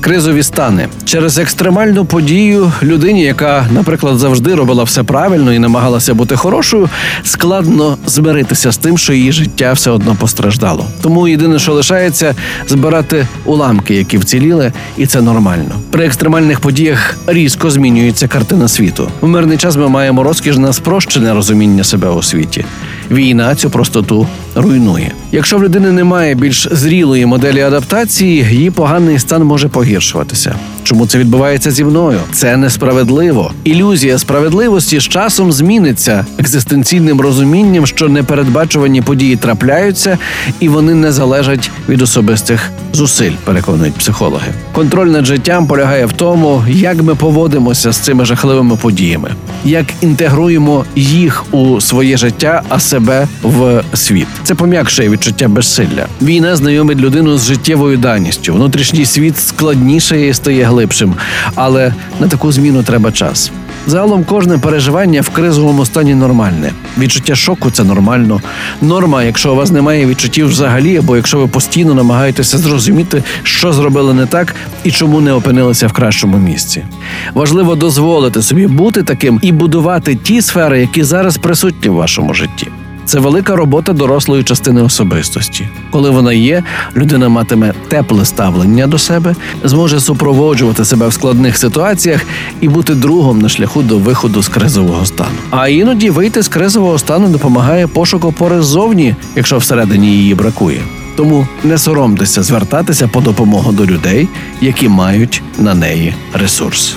Кризові стани через екстремальну подію людині, яка, наприклад, завжди робила все правильно і намагалася бути хорошою, складно змиритися з тим, що її життя все одно постраждало. Тому єдине, що лишається, збирати уламки, які вціліли, і це нормально. При екстремальних подіях різко змінюється картина світу. В мирний час ми маємо розкіш на спрощене розуміння себе у світі. Війна цю простоту руйнує. Якщо в людини немає більш зрілої моделі адаптації, її поганий стан може погіршуватися. Чому це відбувається зі мною? Це несправедливо. Ілюзія справедливості з часом зміниться екзистенційним розумінням, що непередбачувані події трапляються, і вони не залежать від особистих зусиль, переконують психологи. Контроль над життям полягає в тому, як ми поводимося з цими жахливими подіями, як інтегруємо їх у своє життя, а себе в світ. Це пом'якшує відчуття безсилля. Війна знайомить людину з життєвою даністю. Внутрішній світ складніше і стає глибшим, але на таку зміну треба час. Загалом кожне переживання в кризовому стані нормальне. Відчуття шоку це нормально. Норма, якщо у вас немає відчуттів взагалі, або якщо ви постійно намагаєтеся зрозуміти, що зробили не так і чому не опинилися в кращому місці. Важливо дозволити собі бути таким і будувати ті сфери, які зараз присутні в вашому житті. Це велика робота дорослої частини особистості. Коли вона є, людина матиме тепле ставлення до себе, зможе супроводжувати себе в складних ситуаціях і бути другом на шляху до виходу з кризового стану. А іноді вийти з кризового стану допомагає пошук опори ззовні, якщо всередині її бракує. Тому не соромтеся звертатися по допомогу до людей, які мають на неї ресурс.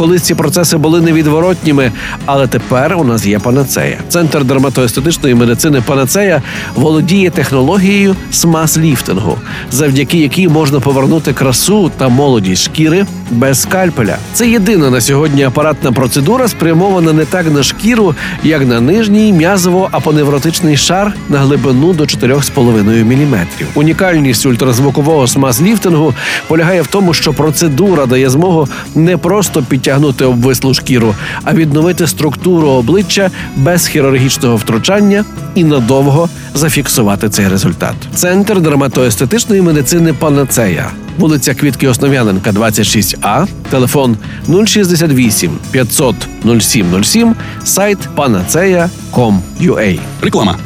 Колись ці процеси були невідворотніми, але тепер у нас є панацея. Центр дерматоестетичної медицини Панацея володіє технологією смаз-ліфтингу, завдяки якій можна повернути красу та молодість шкіри без скальпеля. Це єдина на сьогодні апаратна процедура, спрямована не так на шкіру, як на нижній м'язово-апоневротичний шар на глибину до 4,5 мм. Унікальність ультразвукового смаз-ліфтингу полягає в тому, що процедура дає змогу не просто підтягнути обвислу шкіру, а відновити структуру обличчя без хірургічного втручання і надовго зафіксувати цей результат. Центр дерматоестетичної медицини Панацея. Вулиця Квітки Основ'яненка, 26А, телефон 068 500 0707, сайт panacea.com.ua. Реклама.